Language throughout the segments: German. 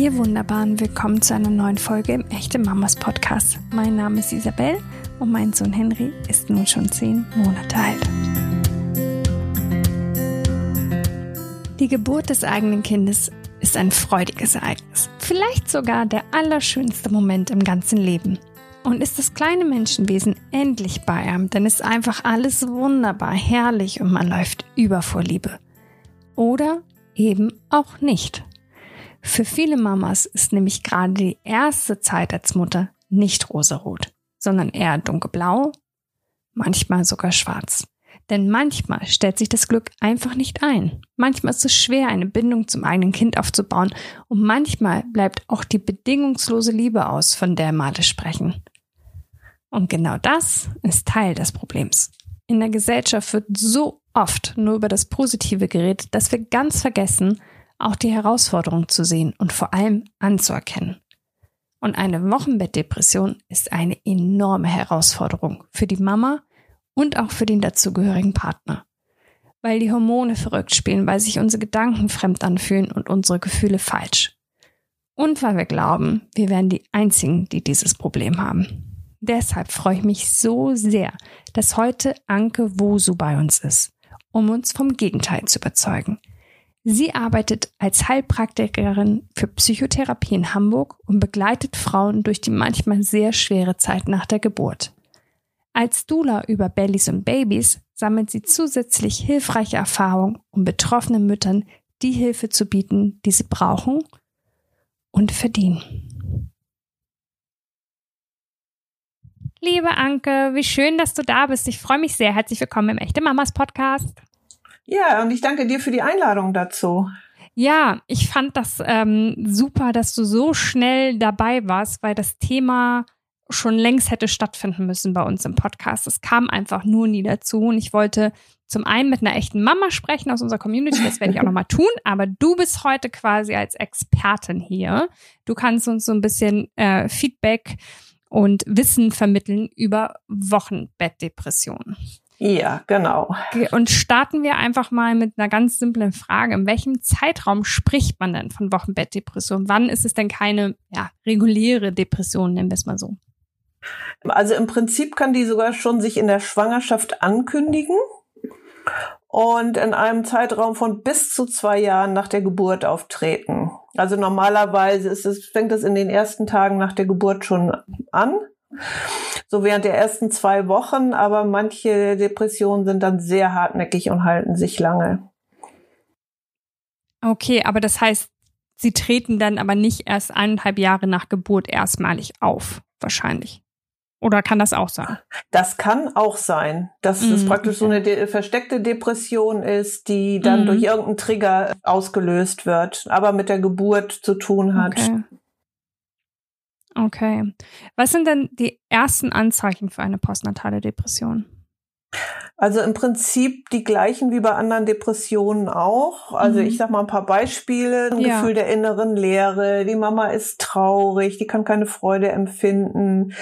Ihr Wunderbaren, willkommen zu einer neuen Folge im Echte Mamas Podcast. Mein Name ist Isabel und mein Sohn Henry ist nun schon zehn Monate alt. Die Geburt des eigenen Kindes ist ein freudiges Ereignis. Vielleicht sogar der allerschönste Moment im ganzen Leben. Und ist das kleine Menschenwesen endlich bei einem, dann ist einfach alles wunderbar, herrlich und man läuft über vor Liebe. Oder eben auch nicht. Für viele Mamas ist nämlich gerade die erste Zeit als Mutter nicht rosarot, sondern eher dunkelblau, manchmal sogar schwarz. Denn manchmal stellt sich das Glück einfach nicht ein. Manchmal ist es schwer, eine Bindung zum eigenen Kind aufzubauen und manchmal bleibt auch die bedingungslose Liebe aus, von der Male sprechen. Und genau das ist Teil des Problems. In der Gesellschaft wird so oft nur über das Positive geredet, dass wir ganz vergessen, auch die Herausforderung zu sehen und vor allem anzuerkennen. Und eine Wochenbettdepression ist eine enorme Herausforderung für die Mama und auch für den dazugehörigen Partner. Weil die Hormone verrückt spielen, weil sich unsere Gedanken fremd anfühlen und unsere Gefühle falsch. Und weil wir glauben, wir wären die Einzigen, die dieses Problem haben. Deshalb freue ich mich so sehr, dass heute Anke Wosu bei uns ist, um uns vom Gegenteil zu überzeugen. Sie arbeitet als Heilpraktikerin für Psychotherapie in Hamburg und begleitet Frauen durch die manchmal sehr schwere Zeit nach der Geburt. Als Dula über Bellies und Babys sammelt sie zusätzlich hilfreiche Erfahrungen, um betroffenen Müttern die Hilfe zu bieten, die sie brauchen und verdienen. Liebe Anke, wie schön, dass du da bist. Ich freue mich sehr. Herzlich willkommen im Echte Mamas Podcast. Ja, und ich danke dir für die Einladung dazu. Ja, ich fand das ähm, super, dass du so schnell dabei warst, weil das Thema schon längst hätte stattfinden müssen bei uns im Podcast. Es kam einfach nur nie dazu. Und ich wollte zum einen mit einer echten Mama sprechen aus unserer Community, das werde ich auch nochmal tun, aber du bist heute quasi als Expertin hier. Du kannst uns so ein bisschen äh, Feedback und Wissen vermitteln über Wochenbettdepressionen. Ja, genau. Und starten wir einfach mal mit einer ganz simplen Frage. In welchem Zeitraum spricht man denn von Wochenbettdepression? Wann ist es denn keine ja, reguläre Depression, nennen wir es mal so? Also im Prinzip kann die sogar schon sich in der Schwangerschaft ankündigen und in einem Zeitraum von bis zu zwei Jahren nach der Geburt auftreten. Also normalerweise ist es, fängt es in den ersten Tagen nach der Geburt schon an. So während der ersten zwei Wochen, aber manche Depressionen sind dann sehr hartnäckig und halten sich lange. Okay, aber das heißt, sie treten dann aber nicht erst eineinhalb Jahre nach Geburt erstmalig auf, wahrscheinlich. Oder kann das auch sein? Das kann auch sein, dass mm, es praktisch so eine de versteckte Depression ist, die dann mm. durch irgendeinen Trigger ausgelöst wird, aber mit der Geburt zu tun hat. Okay. Okay. Was sind denn die ersten Anzeichen für eine postnatale Depression? Also im Prinzip die gleichen wie bei anderen Depressionen auch. Also mhm. ich sag mal ein paar Beispiele. Ein ja. Gefühl der inneren Leere. Die Mama ist traurig, die kann keine Freude empfinden.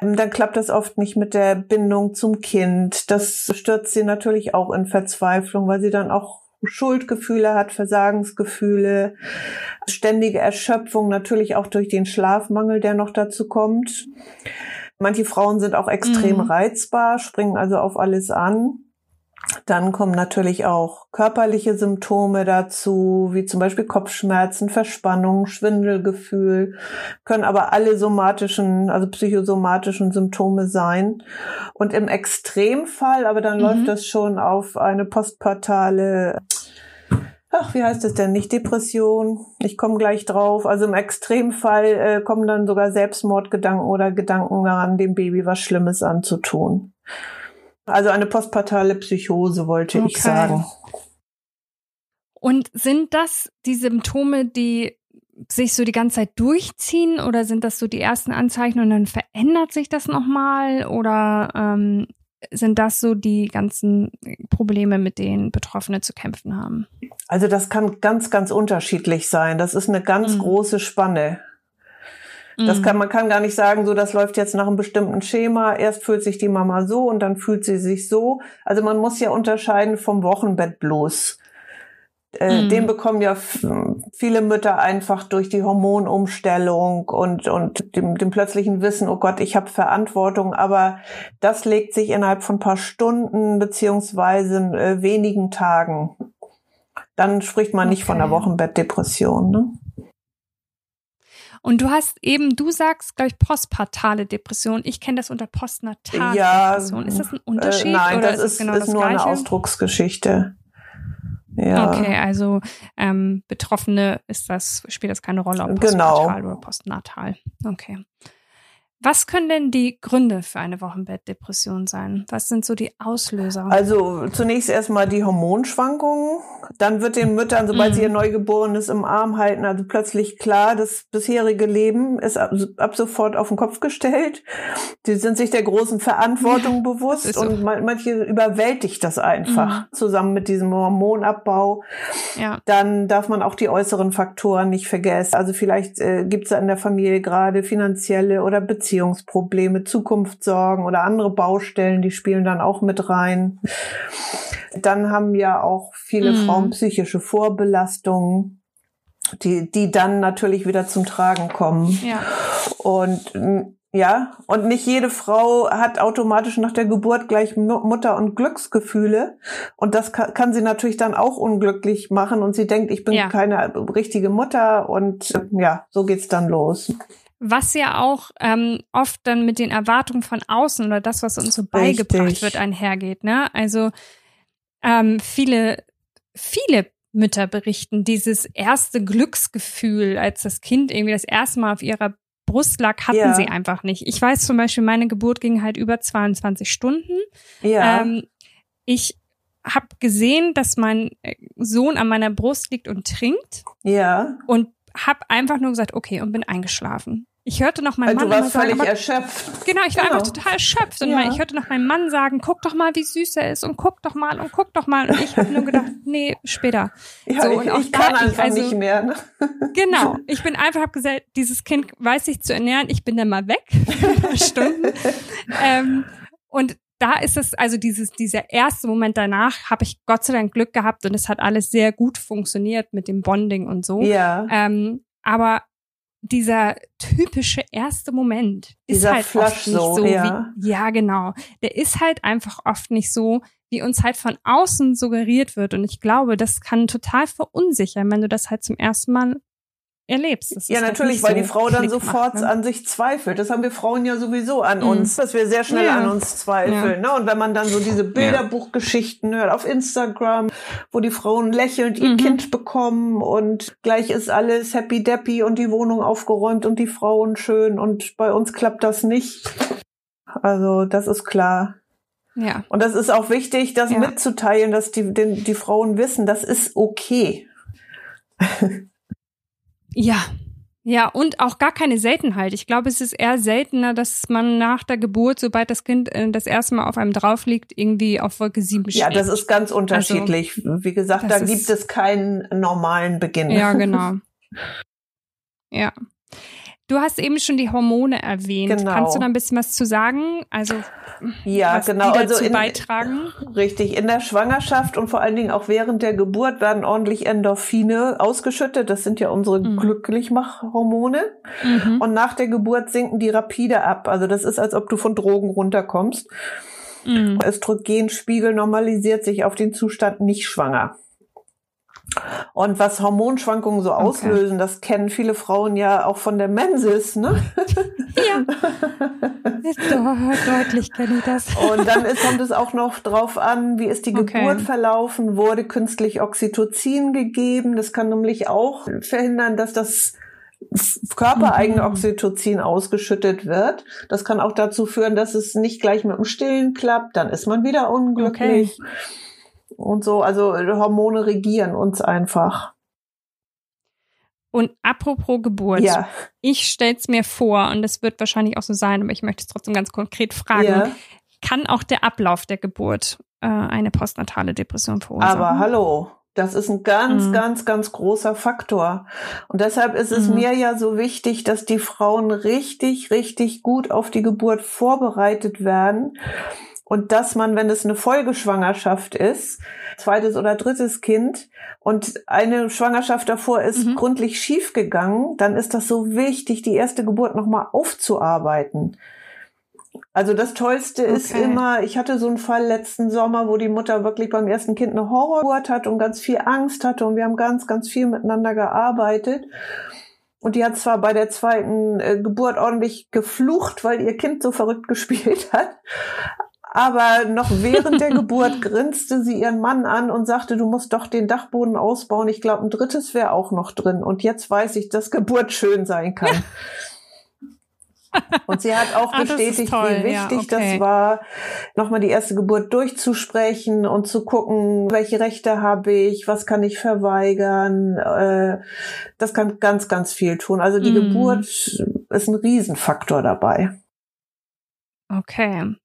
Dann klappt das oft nicht mit der Bindung zum Kind. Das stürzt sie natürlich auch in Verzweiflung, weil sie dann auch Schuldgefühle hat, Versagensgefühle, ständige Erschöpfung, natürlich auch durch den Schlafmangel, der noch dazu kommt. Manche Frauen sind auch extrem mhm. reizbar, springen also auf alles an. Dann kommen natürlich auch körperliche Symptome dazu, wie zum Beispiel Kopfschmerzen, Verspannung, Schwindelgefühl, können aber alle somatischen, also psychosomatischen Symptome sein. Und im Extremfall, aber dann mhm. läuft das schon auf eine postpartale ach, wie heißt es denn, nicht Depression, ich komme gleich drauf. Also im Extremfall äh, kommen dann sogar Selbstmordgedanken oder Gedanken daran, dem Baby was Schlimmes anzutun. Also eine postpartale Psychose, wollte okay. ich sagen. Und sind das die Symptome, die sich so die ganze Zeit durchziehen oder sind das so die ersten Anzeichen und dann verändert sich das nochmal oder ähm, sind das so die ganzen Probleme, mit denen Betroffene zu kämpfen haben? Also das kann ganz, ganz unterschiedlich sein. Das ist eine ganz mhm. große Spanne. Das mhm. kann, man kann gar nicht sagen, so, das läuft jetzt nach einem bestimmten Schema. Erst fühlt sich die Mama so und dann fühlt sie sich so. Also man muss ja unterscheiden vom Wochenbett bloß. Äh, mhm. Den bekommen ja viele Mütter einfach durch die Hormonumstellung und, und dem, dem plötzlichen Wissen, oh Gott, ich habe Verantwortung, aber das legt sich innerhalb von paar Stunden beziehungsweise äh, wenigen Tagen. Dann spricht man okay. nicht von einer Wochenbettdepression. Ne? Und du hast eben, du sagst, glaube ich, postpartale Depression. Ich kenne das unter postnatale ja, Depression. Ist das ein Unterschied? Äh, nein, oder das ist, ist, genau ist das nur Gleiche? eine Ausdrucksgeschichte. Ja. Okay, also ähm, Betroffene ist das, spielt das keine Rolle, ob postnatal genau. oder postnatal. Okay. Was können denn die Gründe für eine Wochenbettdepression sein? Was sind so die Auslöser? Also zunächst erstmal die Hormonschwankungen. Dann wird den Müttern, sobald mhm. sie ihr Neugeborenes im Arm halten, also plötzlich klar, das bisherige Leben ist ab, ab sofort auf den Kopf gestellt. Die sind sich der großen Verantwortung bewusst so. und manche überwältigt das einfach mhm. zusammen mit diesem Hormonabbau. Ja. Dann darf man auch die äußeren Faktoren nicht vergessen. Also vielleicht äh, gibt es in der Familie gerade finanzielle oder Beziehungsprobleme, Zukunftssorgen oder andere Baustellen, die spielen dann auch mit rein. Dann haben ja auch viele mhm. Frauen psychische Vorbelastungen, die, die dann natürlich wieder zum Tragen kommen. Ja. Und ja, und nicht jede Frau hat automatisch nach der Geburt gleich Mutter- und Glücksgefühle. Und das kann, kann, sie natürlich dann auch unglücklich machen. Und sie denkt, ich bin ja. keine richtige Mutter. Und ja, so geht's dann los was ja auch ähm, oft dann mit den Erwartungen von außen oder das, was uns so beigebracht Richtig. wird, einhergeht. Ne? Also ähm, viele, viele Mütter berichten dieses erste Glücksgefühl, als das Kind irgendwie das erste Mal auf ihrer Brust lag, hatten ja. sie einfach nicht. Ich weiß zum Beispiel, meine Geburt ging halt über 22 Stunden. Ja. Ähm, ich habe gesehen, dass mein äh, Sohn an meiner Brust liegt und trinkt. Ja. Und habe einfach nur gesagt, okay, und bin eingeschlafen. Ich hörte noch meinen Mann du warst sagen, völlig aber, erschöpft. Genau, ich war genau. einfach total erschöpft. Und ja. ich hörte noch meinen Mann sagen, guck doch mal, wie süß er ist und guck doch mal und guck doch mal. Und ich habe nur gedacht, nee, später. Ja, so, ich, ich kann einfach also, nicht mehr. Ne? Genau, ich bin einfach, habe gesagt, dieses Kind weiß sich zu ernähren, ich bin dann mal weg Stunden. ähm, und da ist es, also dieses, dieser erste Moment danach habe ich Gott sei Dank Glück gehabt und es hat alles sehr gut funktioniert mit dem Bonding und so. Ja. Ähm, aber dieser typische erste Moment ist Dieser halt oft nicht so, ja. wie, ja genau, der ist halt einfach oft nicht so, wie uns halt von außen suggeriert wird. Und ich glaube, das kann total verunsichern, wenn du das halt zum ersten Mal erlebst. Das ja, halt natürlich, weil so die Frau dann sofort macht, ne? an sich zweifelt. Das haben wir Frauen ja sowieso an mhm. uns, dass wir sehr schnell ja. an uns zweifeln. Ja. Ne? Und wenn man dann so diese Bilderbuchgeschichten hört auf Instagram, wo die Frauen lächelnd ihr mhm. Kind bekommen und gleich ist alles happy deppy und die Wohnung aufgeräumt und die Frauen schön und bei uns klappt das nicht. Also das ist klar. Ja. Und das ist auch wichtig, das mitzuteilen, dass die, die, die Frauen wissen, das ist okay. Ja. Ja, und auch gar keine Seltenheit. Ich glaube, es ist eher seltener, dass man nach der Geburt, sobald das Kind äh, das erste Mal auf einem drauf liegt, irgendwie auf Wolke 7 steht. Ja, das ist ganz unterschiedlich. Also, Wie gesagt, da gibt es keinen normalen Beginn. Ja, genau. ja. Du hast eben schon die Hormone erwähnt. Genau. Kannst du da ein bisschen was zu sagen? Also ja, was genau. Die dazu also in, beitragen? Richtig. In der Schwangerschaft und vor allen Dingen auch während der Geburt werden ordentlich Endorphine ausgeschüttet. Das sind ja unsere mhm. Glücklichmachhormone. Mhm. Und nach der Geburt sinken die rapide ab. Also das ist, als ob du von Drogen runterkommst. Mhm. Östrogenspiegel normalisiert sich auf den Zustand nicht schwanger. Und was Hormonschwankungen so auslösen, okay. das kennen viele Frauen ja auch von der Mensis, ne? Ja. Deutlich kenne ich das. Und dann ist, kommt es auch noch drauf an, wie ist die okay. Geburt verlaufen, wurde künstlich Oxytocin gegeben. Das kann nämlich auch verhindern, dass das körpereigene mhm. Oxytocin ausgeschüttet wird. Das kann auch dazu führen, dass es nicht gleich mit dem Stillen klappt. Dann ist man wieder unglücklich. Okay und so. Also Hormone regieren uns einfach. Und apropos Geburt, ja. ich stell's mir vor, und das wird wahrscheinlich auch so sein, aber ich möchte es trotzdem ganz konkret fragen. Ja. Kann auch der Ablauf der Geburt äh, eine postnatale Depression verursachen? Aber hallo, das ist ein ganz, mhm. ganz, ganz großer Faktor. Und deshalb ist es mhm. mir ja so wichtig, dass die Frauen richtig, richtig gut auf die Geburt vorbereitet werden und dass man, wenn es eine Folgeschwangerschaft ist, zweites oder drittes Kind und eine Schwangerschaft davor ist mhm. gründlich schief gegangen, dann ist das so wichtig, die erste Geburt nochmal aufzuarbeiten. Also das Tollste okay. ist immer, ich hatte so einen Fall letzten Sommer, wo die Mutter wirklich beim ersten Kind eine Horrorgeburt hat und ganz viel Angst hatte und wir haben ganz, ganz viel miteinander gearbeitet. Und die hat zwar bei der zweiten äh, Geburt ordentlich geflucht, weil ihr Kind so verrückt gespielt hat, aber noch während der Geburt grinste sie ihren Mann an und sagte, du musst doch den Dachboden ausbauen. Ich glaube, ein drittes wäre auch noch drin. Und jetzt weiß ich, dass Geburt schön sein kann. Und sie hat auch bestätigt, toll, wie wichtig ja, okay. das war, nochmal die erste Geburt durchzusprechen und zu gucken, welche Rechte habe ich, was kann ich verweigern. Äh, das kann ganz, ganz viel tun. Also die mm. Geburt ist ein Riesenfaktor dabei. Okay.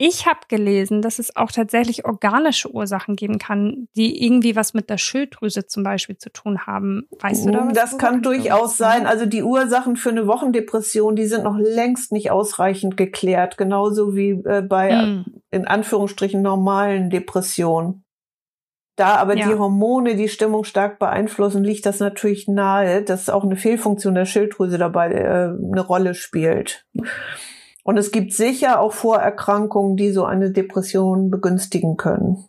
Ich habe gelesen, dass es auch tatsächlich organische Ursachen geben kann, die irgendwie was mit der Schilddrüse zum Beispiel zu tun haben. Weißt du da was? Das kann durchaus sein. Also die Ursachen für eine Wochendepression, die sind noch längst nicht ausreichend geklärt. Genauso wie äh, bei hm. in Anführungsstrichen normalen Depressionen. Da aber ja. die Hormone die Stimmung stark beeinflussen, liegt das natürlich nahe, dass auch eine Fehlfunktion der Schilddrüse dabei äh, eine Rolle spielt. Und es gibt sicher auch Vorerkrankungen, die so eine Depression begünstigen können.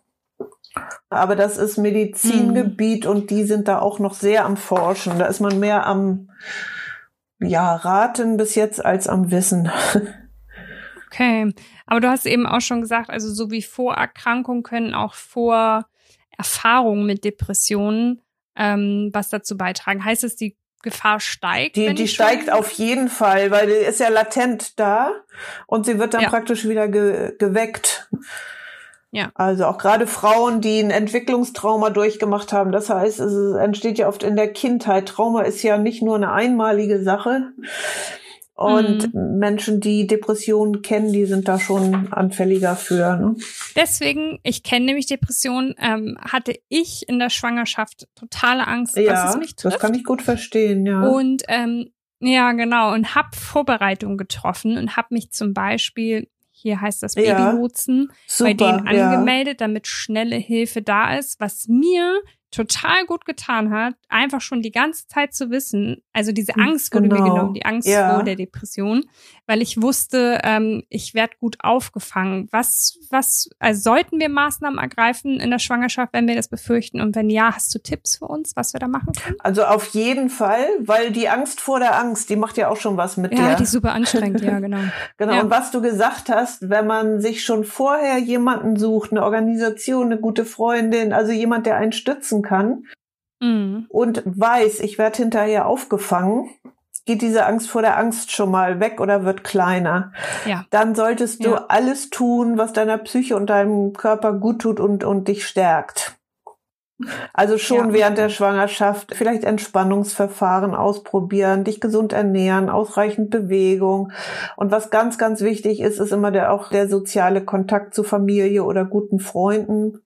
Aber das ist Medizingebiet mhm. und die sind da auch noch sehr am Forschen. Da ist man mehr am ja, Raten bis jetzt als am Wissen. Okay, aber du hast eben auch schon gesagt, also so wie Vorerkrankungen können auch Vorerfahrungen mit Depressionen ähm, was dazu beitragen. Heißt es, die Gefahr steigt? Die, die steigt auf jeden Fall, weil die ist ja latent da und sie wird dann ja. praktisch wieder ge geweckt. Ja. Also auch gerade Frauen, die ein Entwicklungstrauma durchgemacht haben. Das heißt, es entsteht ja oft in der Kindheit. Trauma ist ja nicht nur eine einmalige Sache, und mhm. Menschen, die Depressionen kennen, die sind da schon anfälliger für. Ne? Deswegen, ich kenne nämlich Depressionen, ähm, hatte ich in der Schwangerschaft totale Angst, ja, dass es mich trifft. Das kann ich gut verstehen, ja. Und ähm, ja, genau, und habe Vorbereitungen getroffen und habe mich zum Beispiel hier heißt das Babylotsen, ja, bei denen angemeldet, ja. damit schnelle Hilfe da ist, was mir total gut getan hat, einfach schon die ganze Zeit zu wissen, also diese hm, Angst wurde genau. mir genommen, die Angst ja. vor der Depression, weil ich wusste, ähm, ich werde gut aufgefangen. Was, was, also sollten wir Maßnahmen ergreifen in der Schwangerschaft, wenn wir das befürchten? Und wenn ja, hast du Tipps für uns, was wir da machen können? Also auf jeden Fall, weil die Angst vor der Angst, die macht ja auch schon was mit ja, dir. Ja, die ist super anstrengend, ja, genau. genau. Ja. Und was du gesagt hast, wenn man sich schon vorher jemanden sucht, eine Organisation, eine gute Freundin, also jemand, der einen stützen kann mhm. und weiß, ich werde hinterher aufgefangen, geht diese Angst vor der Angst schon mal weg oder wird kleiner. Ja. Dann solltest du ja. alles tun, was deiner Psyche und deinem Körper gut tut und, und dich stärkt. Also schon ja. während der Schwangerschaft vielleicht Entspannungsverfahren ausprobieren, dich gesund ernähren, ausreichend Bewegung. Und was ganz, ganz wichtig ist, ist immer der, auch der soziale Kontakt zu Familie oder guten Freunden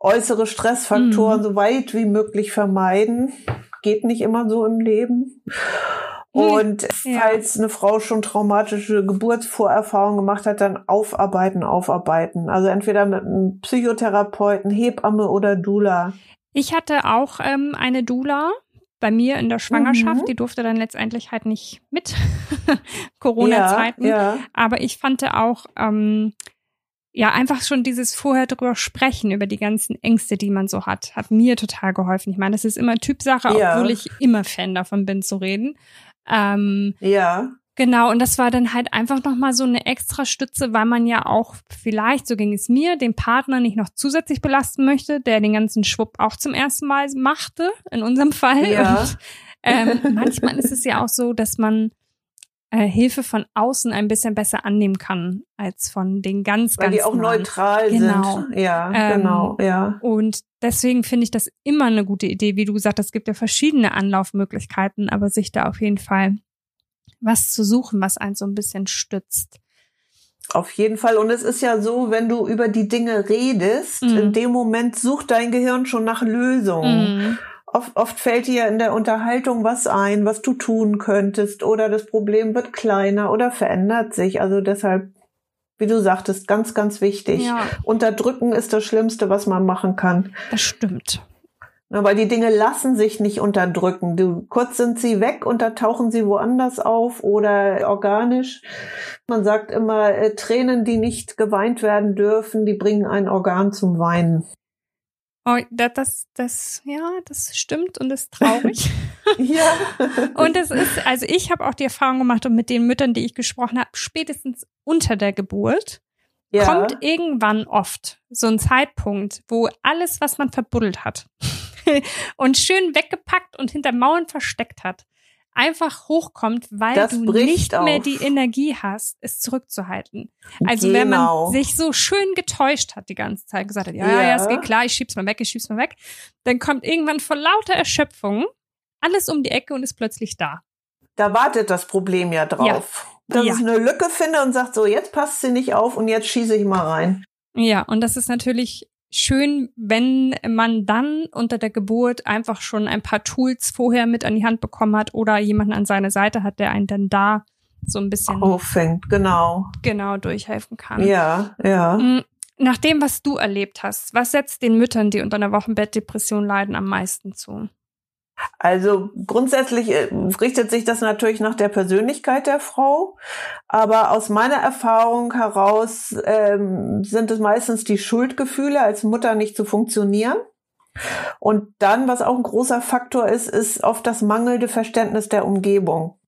äußere Stressfaktoren mhm. so weit wie möglich vermeiden. Geht nicht immer so im Leben. Hm. Und ja. falls eine Frau schon traumatische Geburtsvorerfahrungen gemacht hat, dann aufarbeiten, aufarbeiten. Also entweder mit einem Psychotherapeuten, Hebamme oder Dula. Ich hatte auch ähm, eine Dula bei mir in der Schwangerschaft. Mhm. Die durfte dann letztendlich halt nicht mit Corona-Zeiten. Ja, ja. Aber ich fand auch ähm, ja, einfach schon dieses vorher drüber sprechen, über die ganzen Ängste, die man so hat, hat mir total geholfen. Ich meine, das ist immer Typsache, ja. obwohl ich immer Fan davon bin zu reden. Ähm, ja. Genau, und das war dann halt einfach nochmal so eine extra Stütze, weil man ja auch vielleicht, so ging es mir, den Partner nicht noch zusätzlich belasten möchte, der den ganzen Schwupp auch zum ersten Mal machte, in unserem Fall. Ja. Und ähm, manchmal ist es ja auch so, dass man äh, Hilfe von außen ein bisschen besser annehmen kann als von den ganz, Weil ganz die auch nahen. neutral genau. sind. Ja, ähm, genau, ja. Und deswegen finde ich das immer eine gute Idee. Wie du gesagt hast, es gibt ja verschiedene Anlaufmöglichkeiten, aber sich da auf jeden Fall was zu suchen, was einen so ein bisschen stützt. Auf jeden Fall. Und es ist ja so, wenn du über die Dinge redest, mm. in dem Moment sucht dein Gehirn schon nach Lösungen. Mm oft, oft fällt dir in der Unterhaltung was ein, was du tun könntest oder das Problem wird kleiner oder verändert sich. Also deshalb Wie du sagtest, ganz, ganz wichtig. Ja. Unterdrücken ist das Schlimmste, was man machen kann. Das stimmt. weil die Dinge lassen sich nicht unterdrücken. Du, kurz sind sie weg und da tauchen sie woanders auf oder organisch. Man sagt immer, äh, Tränen, die nicht geweint werden dürfen, die bringen ein Organ zum Weinen. Oh, das, das, ja, das stimmt und ist traurig. ja. und es ist, also ich habe auch die Erfahrung gemacht und mit den Müttern, die ich gesprochen habe, spätestens unter der Geburt ja. kommt irgendwann oft so ein Zeitpunkt, wo alles, was man verbuddelt hat und schön weggepackt und hinter Mauern versteckt hat, einfach hochkommt, weil das du nicht auf. mehr die Energie hast, es zurückzuhalten. Also genau. wenn man genau. sich so schön getäuscht hat die ganze Zeit, gesagt hat, ja, ja, ja, es geht klar, ich schieb's mal weg, ich schieb's mal weg, dann kommt irgendwann vor lauter Erschöpfung alles um die Ecke und ist plötzlich da. Da wartet das Problem ja drauf. Ja. Dass ja. ich eine Lücke finde und sagt so, jetzt passt sie nicht auf und jetzt schieße ich mal rein. Ja, und das ist natürlich schön, wenn man dann unter der Geburt einfach schon ein paar Tools vorher mit an die Hand bekommen hat oder jemanden an seiner Seite hat, der einen dann da so ein bisschen auffängt, genau. Genau durchhelfen kann. Ja, ja. Mm, nach dem, was du erlebt hast, was setzt den Müttern, die unter einer Wochenbettdepression leiden, am meisten zu? Also grundsätzlich äh, richtet sich das natürlich nach der Persönlichkeit der Frau, aber aus meiner Erfahrung heraus ähm, sind es meistens die Schuldgefühle, als Mutter nicht zu funktionieren. Und dann, was auch ein großer Faktor ist, ist oft das mangelnde Verständnis der Umgebung.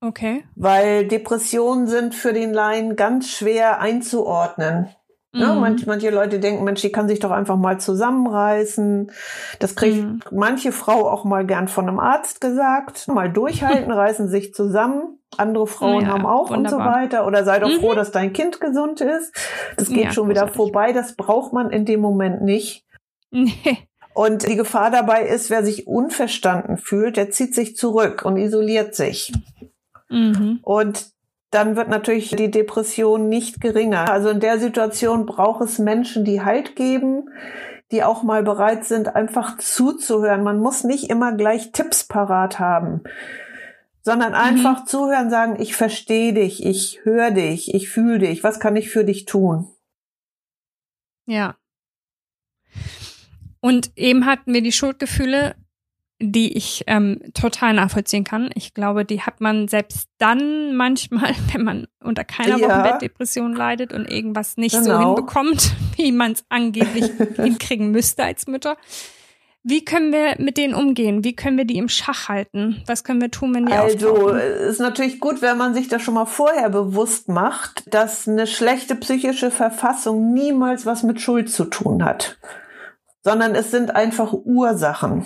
Okay. Weil Depressionen sind für den Laien ganz schwer einzuordnen. Ne? Mhm. manche, manche Leute denken, Mensch, die kann sich doch einfach mal zusammenreißen. Das kriegt mhm. manche Frau auch mal gern von einem Arzt gesagt. Mal durchhalten, reißen sich zusammen. Andere Frauen ja, haben auch wunderbar. und so weiter. Oder sei doch mhm. froh, dass dein Kind gesund ist. Das geht ja, schon wieder vorbei. Das braucht man in dem Moment nicht. Nee. Und die Gefahr dabei ist, wer sich unverstanden fühlt, der zieht sich zurück und isoliert sich. Mhm. Und dann wird natürlich die Depression nicht geringer. Also in der Situation braucht es Menschen, die Halt geben, die auch mal bereit sind, einfach zuzuhören. Man muss nicht immer gleich Tipps parat haben, sondern mhm. einfach mhm. zuhören, sagen, ich verstehe dich, ich höre dich, ich fühle dich, was kann ich für dich tun? Ja. Und eben hatten wir die Schuldgefühle die ich ähm, total nachvollziehen kann. Ich glaube, die hat man selbst dann manchmal, wenn man unter keiner ja. Wochenbettdepression leidet und irgendwas nicht genau. so hinbekommt, wie man es angeblich hinkriegen müsste als Mütter. Wie können wir mit denen umgehen? Wie können wir die im Schach halten? Was können wir tun, wenn die Also, auftauchen? ist natürlich gut, wenn man sich das schon mal vorher bewusst macht, dass eine schlechte psychische Verfassung niemals was mit Schuld zu tun hat, sondern es sind einfach Ursachen.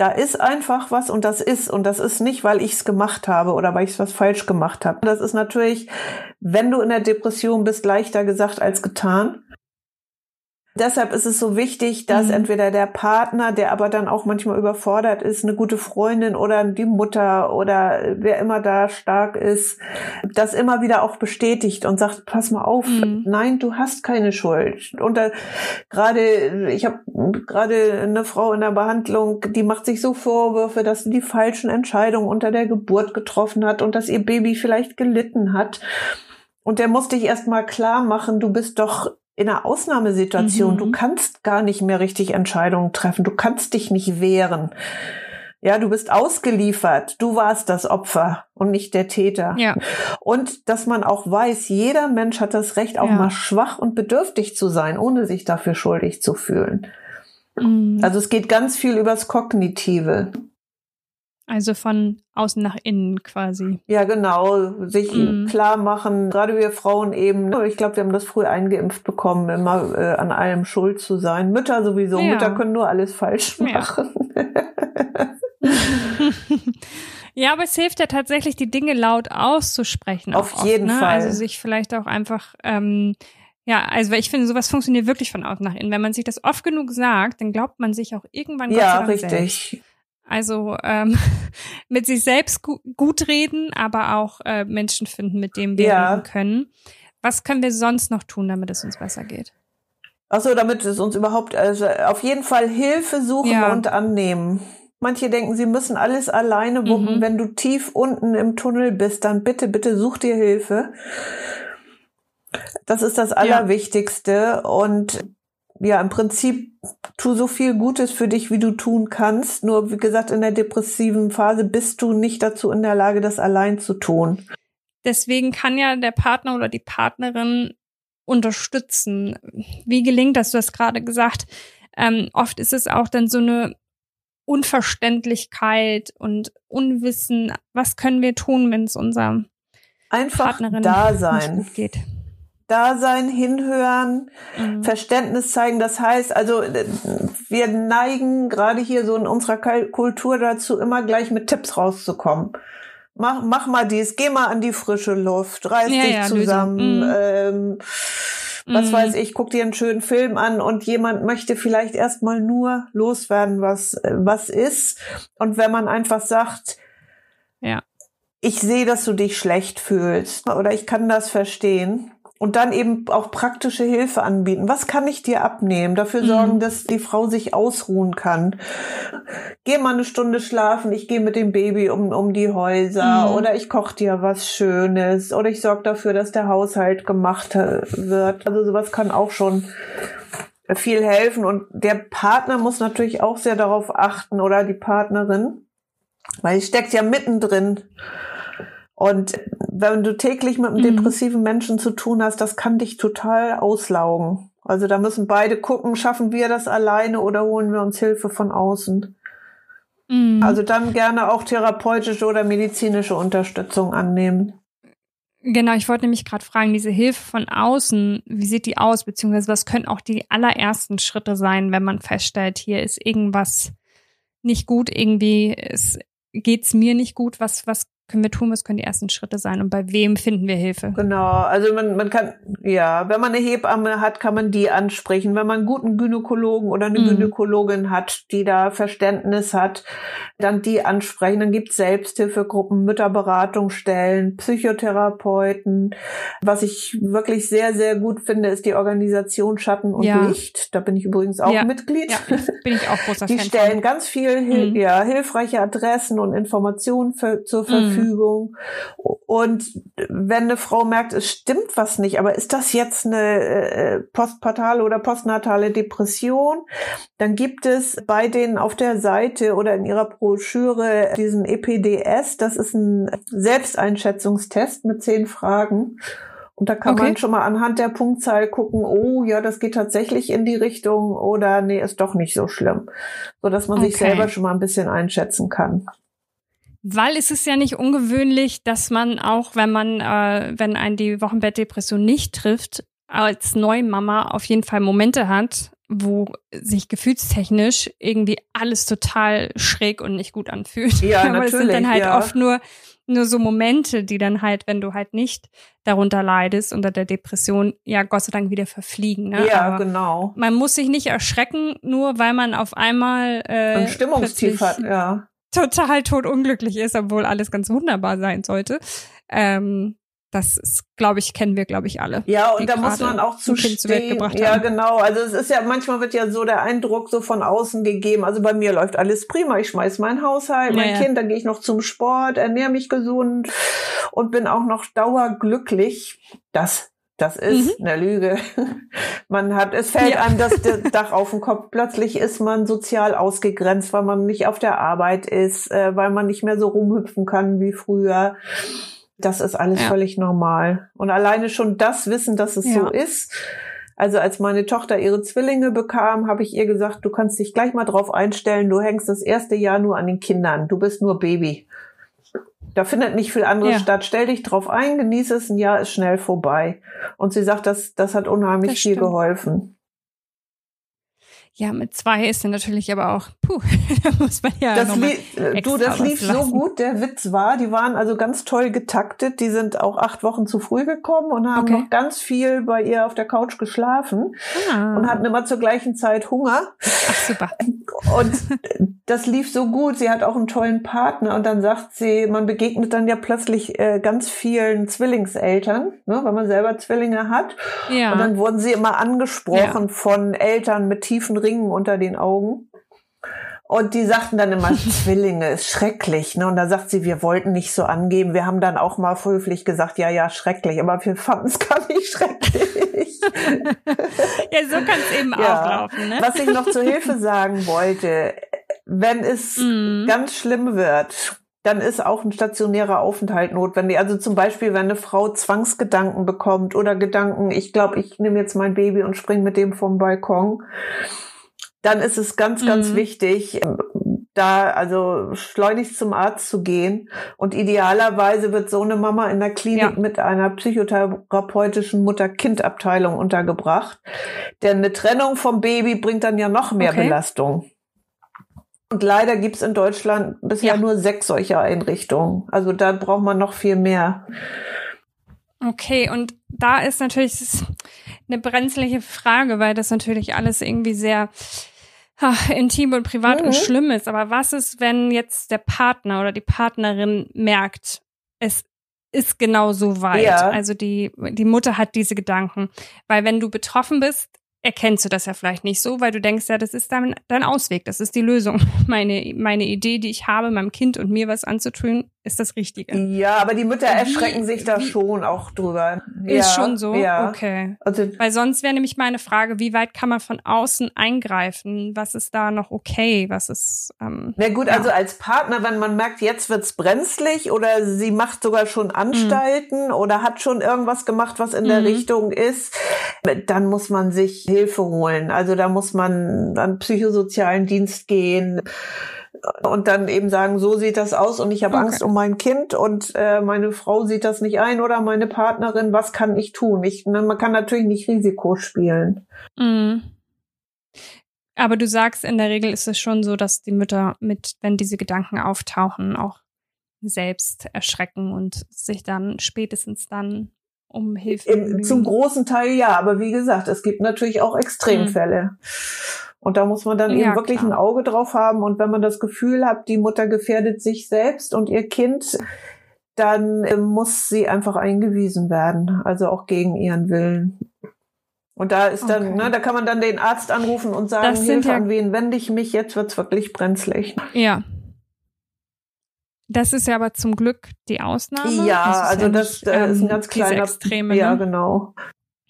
Da ist einfach was und das ist und das ist nicht, weil ich es gemacht habe oder weil ich was falsch gemacht habe. Das ist natürlich, wenn du in der Depression bist, leichter gesagt als getan. Deshalb ist es so wichtig, dass mhm. entweder der Partner, der aber dann auch manchmal überfordert ist, eine gute Freundin oder die Mutter oder wer immer da stark ist, das immer wieder auch bestätigt und sagt, pass mal auf, mhm. nein, du hast keine Schuld. Und da, gerade, ich habe gerade eine Frau in der Behandlung, die macht sich so Vorwürfe, dass sie die falschen Entscheidungen unter der Geburt getroffen hat und dass ihr Baby vielleicht gelitten hat. Und der musste ich erst mal klar machen, du bist doch in einer Ausnahmesituation. Mhm. Du kannst gar nicht mehr richtig Entscheidungen treffen. Du kannst dich nicht wehren. Ja, du bist ausgeliefert. Du warst das Opfer und nicht der Täter. Ja. Und dass man auch weiß, jeder Mensch hat das Recht, auch ja. mal schwach und bedürftig zu sein, ohne sich dafür schuldig zu fühlen. Mhm. Also es geht ganz viel übers Kognitive. Also von außen nach innen quasi. Ja, genau. Sich mm. klar machen, gerade wir Frauen eben, ne, ich glaube, wir haben das früh eingeimpft bekommen, immer äh, an allem schuld zu sein. Mütter sowieso. Ja. Mütter können nur alles falsch machen. Ja. ja, aber es hilft ja tatsächlich, die Dinge laut auszusprechen. Auf jeden oft, ne? Fall. Also sich vielleicht auch einfach ähm, ja, also ich finde, sowas funktioniert wirklich von außen nach innen. Wenn man sich das oft genug sagt, dann glaubt man sich auch irgendwann ja, richtig. Selbst. Also ähm, mit sich selbst gu gut reden, aber auch äh, Menschen finden, mit denen wir ja. reden können. Was können wir sonst noch tun, damit es uns besser geht? Achso, damit es uns überhaupt, also auf jeden Fall Hilfe suchen ja. und annehmen. Manche denken, sie müssen alles alleine wuppen. Mhm. Wenn du tief unten im Tunnel bist, dann bitte, bitte such dir Hilfe. Das ist das Allerwichtigste. Ja. Und ja, im Prinzip tu so viel Gutes für dich, wie du tun kannst. Nur, wie gesagt, in der depressiven Phase bist du nicht dazu in der Lage, das allein zu tun. Deswegen kann ja der Partner oder die Partnerin unterstützen. Wie gelingt das? Du hast gerade gesagt, ähm, oft ist es auch dann so eine Unverständlichkeit und Unwissen. Was können wir tun, wenn es unser Einfach Partnerin da sein. nicht gut geht? Da sein, hinhören, mhm. Verständnis zeigen. Das heißt, also äh, wir neigen gerade hier so in unserer Kultur dazu, immer gleich mit Tipps rauszukommen. Mach, mach mal dies, geh mal an die frische Luft, reiß ja, dich ja, zusammen. Mhm. Ähm, was mhm. weiß ich, guck dir einen schönen Film an und jemand möchte vielleicht erstmal nur loswerden, was, was ist. Und wenn man einfach sagt, ja. ich sehe, dass du dich schlecht fühlst oder ich kann das verstehen, und dann eben auch praktische Hilfe anbieten. Was kann ich dir abnehmen? Dafür sorgen, mhm. dass die Frau sich ausruhen kann. Geh mal eine Stunde schlafen, ich gehe mit dem Baby um, um die Häuser mhm. oder ich koche dir was Schönes oder ich sorge dafür, dass der Haushalt gemacht wird. Also sowas kann auch schon viel helfen. Und der Partner muss natürlich auch sehr darauf achten oder die Partnerin, weil sie steckt ja mittendrin. Und wenn du täglich mit einem mhm. depressiven Menschen zu tun hast, das kann dich total auslaugen. Also da müssen beide gucken, schaffen wir das alleine oder holen wir uns Hilfe von außen. Mhm. Also dann gerne auch therapeutische oder medizinische Unterstützung annehmen. Genau, ich wollte nämlich gerade fragen, diese Hilfe von außen, wie sieht die aus, beziehungsweise was können auch die allerersten Schritte sein, wenn man feststellt, hier ist irgendwas nicht gut, irgendwie es geht's mir nicht gut, was, was können wir tun, was können die ersten Schritte sein und bei wem finden wir Hilfe? Genau, also man, man kann, ja, wenn man eine Hebamme hat, kann man die ansprechen. Wenn man einen guten Gynäkologen oder eine mhm. Gynäkologin hat, die da Verständnis hat, dann die ansprechen. Dann gibt es Selbsthilfegruppen, Mütterberatungsstellen, Psychotherapeuten. Was ich wirklich sehr, sehr gut finde, ist die Organisation Schatten und ja. Licht. Da bin ich übrigens auch ja. Mitglied. Ja, bin ich auch großer Die Fan stellen von. ganz viel mhm. ja, hilfreiche Adressen und Informationen für, zur Verfügung. Mhm Verfügung. Und wenn eine Frau merkt, es stimmt was nicht, aber ist das jetzt eine äh, postpartale oder postnatale Depression, dann gibt es bei denen auf der Seite oder in ihrer Broschüre diesen EPDS. Das ist ein Selbsteinschätzungstest mit zehn Fragen. Und da kann okay. man schon mal anhand der Punktzahl gucken, oh ja, das geht tatsächlich in die Richtung oder nee, ist doch nicht so schlimm. So dass man okay. sich selber schon mal ein bisschen einschätzen kann. Weil es ist ja nicht ungewöhnlich, dass man auch, wenn man, äh, wenn ein die Wochenbettdepression nicht trifft, als Neumama auf jeden Fall Momente hat, wo sich gefühlstechnisch irgendwie alles total schräg und nicht gut anfühlt. Ja, Aber natürlich. Das sind dann halt ja. oft nur nur so Momente, die dann halt, wenn du halt nicht darunter leidest, unter der Depression, ja, Gott sei Dank wieder verfliegen. Ne? Ja, Aber genau. Man muss sich nicht erschrecken, nur weil man auf einmal äh, ein Stimmungstief hat, ja total totunglücklich ist, obwohl alles ganz wunderbar sein sollte. Ähm, das ist, glaube ich, kennen wir, glaube ich, alle. Ja, und da muss man auch zu stehen. Ja, haben. genau. Also es ist ja, manchmal wird ja so der Eindruck so von außen gegeben. Also bei mir läuft alles prima. Ich schmeiß mein Haushalt, mein ja, Kind, dann gehe ich noch zum Sport, ernähre mich gesund und bin auch noch dauerglücklich. Das das ist mhm. eine Lüge. Man hat, es fällt ja. einem das Dach auf den Kopf. Plötzlich ist man sozial ausgegrenzt, weil man nicht auf der Arbeit ist, äh, weil man nicht mehr so rumhüpfen kann wie früher. Das ist alles ja. völlig normal. Und alleine schon das Wissen, dass es ja. so ist. Also als meine Tochter ihre Zwillinge bekam, habe ich ihr gesagt, du kannst dich gleich mal drauf einstellen, du hängst das erste Jahr nur an den Kindern. Du bist nur Baby. Da findet nicht viel anderes ja. statt. Stell dich drauf ein, genieße es, ein Jahr ist schnell vorbei. Und sie sagt, das, das hat unheimlich das viel geholfen. Ja, mit zwei ist dann natürlich aber auch, puh, da muss man ja. Das, li du, das lief so gut. Der Witz war, die waren also ganz toll getaktet. Die sind auch acht Wochen zu früh gekommen und haben okay. noch ganz viel bei ihr auf der Couch geschlafen ah. und hatten immer zur gleichen Zeit Hunger. Ach, super. Und das lief so gut. Sie hat auch einen tollen Partner und dann sagt sie, man begegnet dann ja plötzlich äh, ganz vielen Zwillingseltern, ne, weil man selber Zwillinge hat. Ja. Und dann wurden sie immer angesprochen ja. von Eltern mit tiefen Ringen unter den Augen. Und die sagten dann immer, Zwillinge ist schrecklich. Ne? Und da sagt sie, wir wollten nicht so angeben. Wir haben dann auch mal höflich gesagt, ja, ja, schrecklich. Aber wir fanden es gar nicht schrecklich. ja, so kann es eben ja. auch laufen. Ne? Was ich noch zur Hilfe sagen wollte, wenn es mhm. ganz schlimm wird, dann ist auch ein stationärer Aufenthalt notwendig. Also zum Beispiel, wenn eine Frau Zwangsgedanken bekommt oder Gedanken, ich glaube, ich nehme jetzt mein Baby und springe mit dem vom Balkon, dann ist es ganz, ganz mhm. wichtig, da also schleunigst zum Arzt zu gehen. Und idealerweise wird so eine Mama in der Klinik ja. mit einer psychotherapeutischen Mutter-Kind-Abteilung untergebracht. Denn eine Trennung vom Baby bringt dann ja noch mehr okay. Belastung. Und leider gibt's in Deutschland bisher ja. nur sechs solcher Einrichtungen. Also da braucht man noch viel mehr. Okay, und da ist natürlich eine brenzliche Frage, weil das natürlich alles irgendwie sehr ach, intim und privat mhm. und schlimm ist. Aber was ist, wenn jetzt der Partner oder die Partnerin merkt, es ist genau so weit. Ja. Also die, die Mutter hat diese Gedanken. Weil wenn du betroffen bist, erkennst du das ja vielleicht nicht so, weil du denkst ja, das ist dein, dein Ausweg, das ist die Lösung. Meine, meine Idee, die ich habe, meinem Kind und mir was anzutun, ist das Richtige. Ja, aber die Mütter erschrecken wie, sich da schon auch drüber. Ist ja, schon so? Ja. Okay. Also, weil sonst wäre nämlich meine Frage, wie weit kann man von außen eingreifen? Was ist da noch okay? Was ist. Ähm, Na gut, ja. also als Partner, wenn man merkt, jetzt wird's brenzlig oder sie macht sogar schon Anstalten mhm. oder hat schon irgendwas gemacht, was in mhm. der Richtung ist, dann muss man sich Hilfe holen. Also da muss man an psychosozialen Dienst gehen und dann eben sagen, so sieht das aus und ich habe okay. Angst um mein Kind und äh, meine Frau sieht das nicht ein oder meine Partnerin, was kann ich tun? Ich, ne, man kann natürlich nicht Risiko spielen. Mhm. Aber du sagst, in der Regel ist es schon so, dass die Mütter mit, wenn diese Gedanken auftauchen, auch selbst erschrecken und sich dann spätestens dann um Hilfe. Im, zum großen Teil ja, aber wie gesagt, es gibt natürlich auch Extremfälle. Mhm. Und da muss man dann ja, eben wirklich klar. ein Auge drauf haben. Und wenn man das Gefühl hat, die Mutter gefährdet sich selbst und ihr Kind, dann äh, muss sie einfach eingewiesen werden, also auch gegen ihren Willen. Und da ist dann, okay. ne, da kann man dann den Arzt anrufen und sagen, Hilfe, ja, an wen wende ich mich, jetzt wird's wirklich brenzlig. Ja, das ist ja aber zum Glück die Ausnahme. Ja, also ja das, das ähm, ist ein ganz kleiner Extreme. Ja, ne? genau.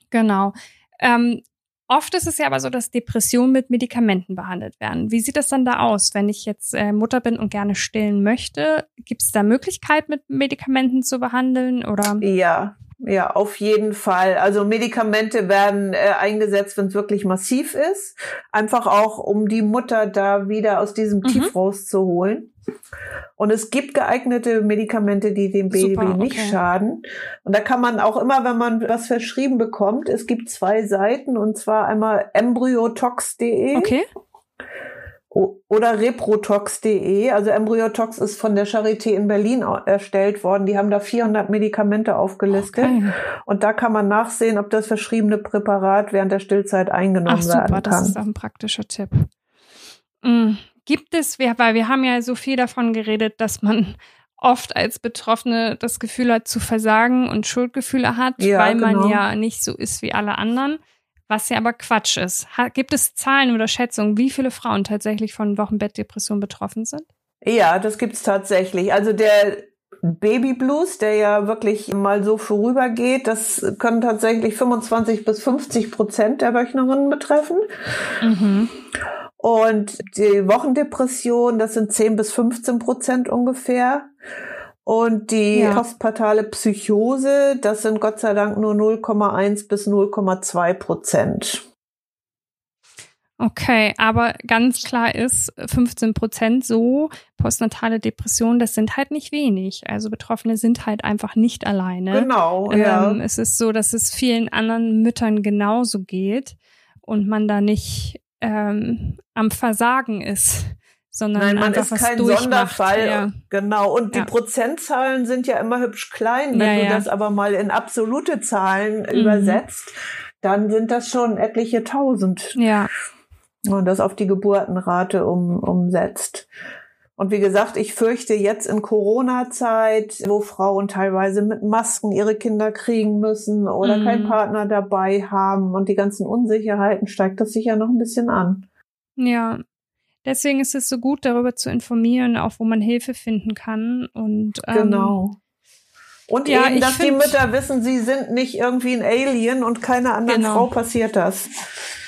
Genau. Ähm, oft ist es ja aber so, dass Depressionen mit Medikamenten behandelt werden. Wie sieht das dann da aus, wenn ich jetzt äh, Mutter bin und gerne stillen möchte? Gibt es da Möglichkeit, mit Medikamenten zu behandeln oder? Ja, ja, auf jeden Fall. Also Medikamente werden äh, eingesetzt, wenn es wirklich massiv ist. Einfach auch, um die Mutter da wieder aus diesem mhm. Tief rauszuholen. Und es gibt geeignete Medikamente, die dem Baby Super, nicht okay. schaden. Und da kann man auch immer, wenn man was verschrieben bekommt, es gibt zwei Seiten, und zwar einmal embryotox.de. Okay oder reprotox.de. Also Embryotox ist von der Charité in Berlin erstellt worden. Die haben da 400 Medikamente aufgelistet. Okay. Und da kann man nachsehen, ob das verschriebene Präparat während der Stillzeit eingenommen Ach, super, werden kann. Das ist auch ein praktischer Tipp. Mhm. Gibt es, weil wir haben ja so viel davon geredet, dass man oft als Betroffene das Gefühl hat zu versagen und Schuldgefühle hat, ja, weil man genau. ja nicht so ist wie alle anderen was ja aber Quatsch ist. Gibt es Zahlen oder Schätzungen, wie viele Frauen tatsächlich von Wochenbettdepression betroffen sind? Ja, das gibt's tatsächlich. Also der Baby Blues, der ja wirklich mal so vorübergeht, das können tatsächlich 25 bis 50 Prozent der Wöchnerinnen betreffen. Mhm. Und die Wochendepression, das sind 10 bis 15 Prozent ungefähr. Und die ja. postpartale Psychose, das sind Gott sei Dank nur 0,1 bis 0,2 Prozent. Okay, aber ganz klar ist, 15 Prozent so postnatale Depression, das sind halt nicht wenig. Also Betroffene sind halt einfach nicht alleine. Genau, ja. Ähm, es ist so, dass es vielen anderen Müttern genauso geht und man da nicht ähm, am Versagen ist sondern Nein, man ist kein Sonderfall. Ja. Genau. Und ja. die Prozentzahlen sind ja immer hübsch klein. Wenn ja, du das aber mal in absolute Zahlen mhm. übersetzt, dann sind das schon etliche tausend. Ja. Und das auf die Geburtenrate um, umsetzt. Und wie gesagt, ich fürchte jetzt in Corona-Zeit, wo Frauen teilweise mit Masken ihre Kinder kriegen müssen oder mhm. keinen Partner dabei haben und die ganzen Unsicherheiten, steigt das sicher noch ein bisschen an. Ja, deswegen ist es so gut, darüber zu informieren, auch wo man Hilfe finden kann. Und ähm, genau. Und ja, eben, dass die Mütter wissen, sie sind nicht irgendwie ein Alien und keiner anderen genau. Frau passiert das.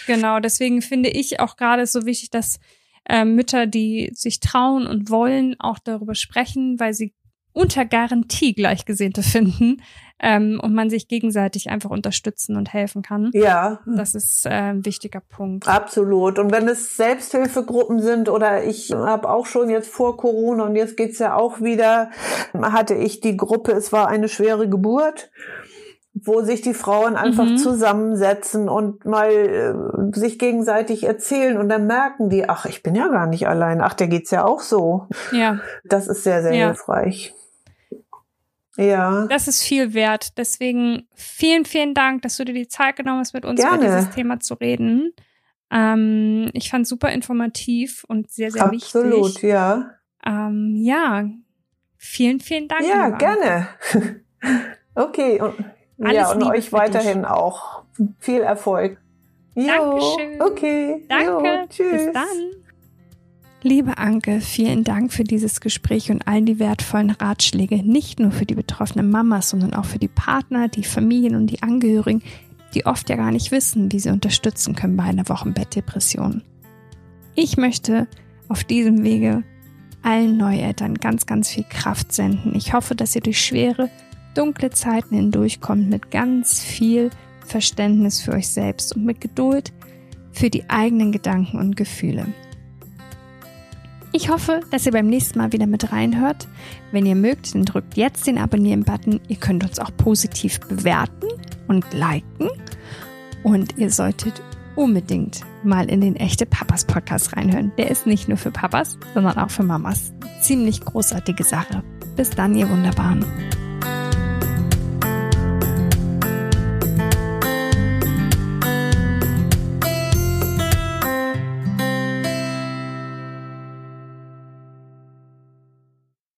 Genau, deswegen finde ich auch gerade so wichtig, dass äh, Mütter, die sich trauen und wollen, auch darüber sprechen, weil sie unter Garantie Gleichgesinnte finden ähm, und man sich gegenseitig einfach unterstützen und helfen kann. Ja. Das ist äh, ein wichtiger Punkt. Absolut. Und wenn es Selbsthilfegruppen sind oder ich habe auch schon jetzt vor Corona und jetzt geht's ja auch wieder, hatte ich die Gruppe, es war eine schwere Geburt wo sich die Frauen einfach mhm. zusammensetzen und mal äh, sich gegenseitig erzählen und dann merken die, ach, ich bin ja gar nicht allein, ach, der geht's ja auch so. Ja. Das ist sehr, sehr ja. hilfreich. Ja. Das ist viel wert. Deswegen vielen, vielen Dank, dass du dir die Zeit genommen hast, mit uns Gerne. über dieses Thema zu reden. Ähm, ich fand super informativ und sehr, sehr Absolut, wichtig. Absolut, ja. Ähm, ja, vielen, vielen Dank. Ja, gerne. okay, und, ja, und Liebe euch weiterhin dich. auch viel Erfolg. Jo, Dankeschön. Okay. Danke. Jo, tschüss. Bis dann. Liebe Anke, vielen Dank für dieses Gespräch und all die wertvollen Ratschläge, nicht nur für die betroffenen Mamas, sondern auch für die Partner, die Familien und die Angehörigen, die oft ja gar nicht wissen, wie sie unterstützen können bei einer Wochenbettdepression. Ich möchte auf diesem Wege allen Neueltern ganz, ganz viel Kraft senden. Ich hoffe, dass ihr durch schwere, dunkle Zeiten hindurchkommt mit ganz viel Verständnis für euch selbst und mit Geduld für die eigenen Gedanken und Gefühle. Ich hoffe, dass ihr beim nächsten Mal wieder mit reinhört. Wenn ihr mögt, dann drückt jetzt den Abonnieren-Button. Ihr könnt uns auch positiv bewerten und liken. Und ihr solltet unbedingt mal in den echte Papas Podcast reinhören. Der ist nicht nur für Papas, sondern auch für Mamas. Ziemlich großartige Sache. Bis dann, ihr Wunderbaren.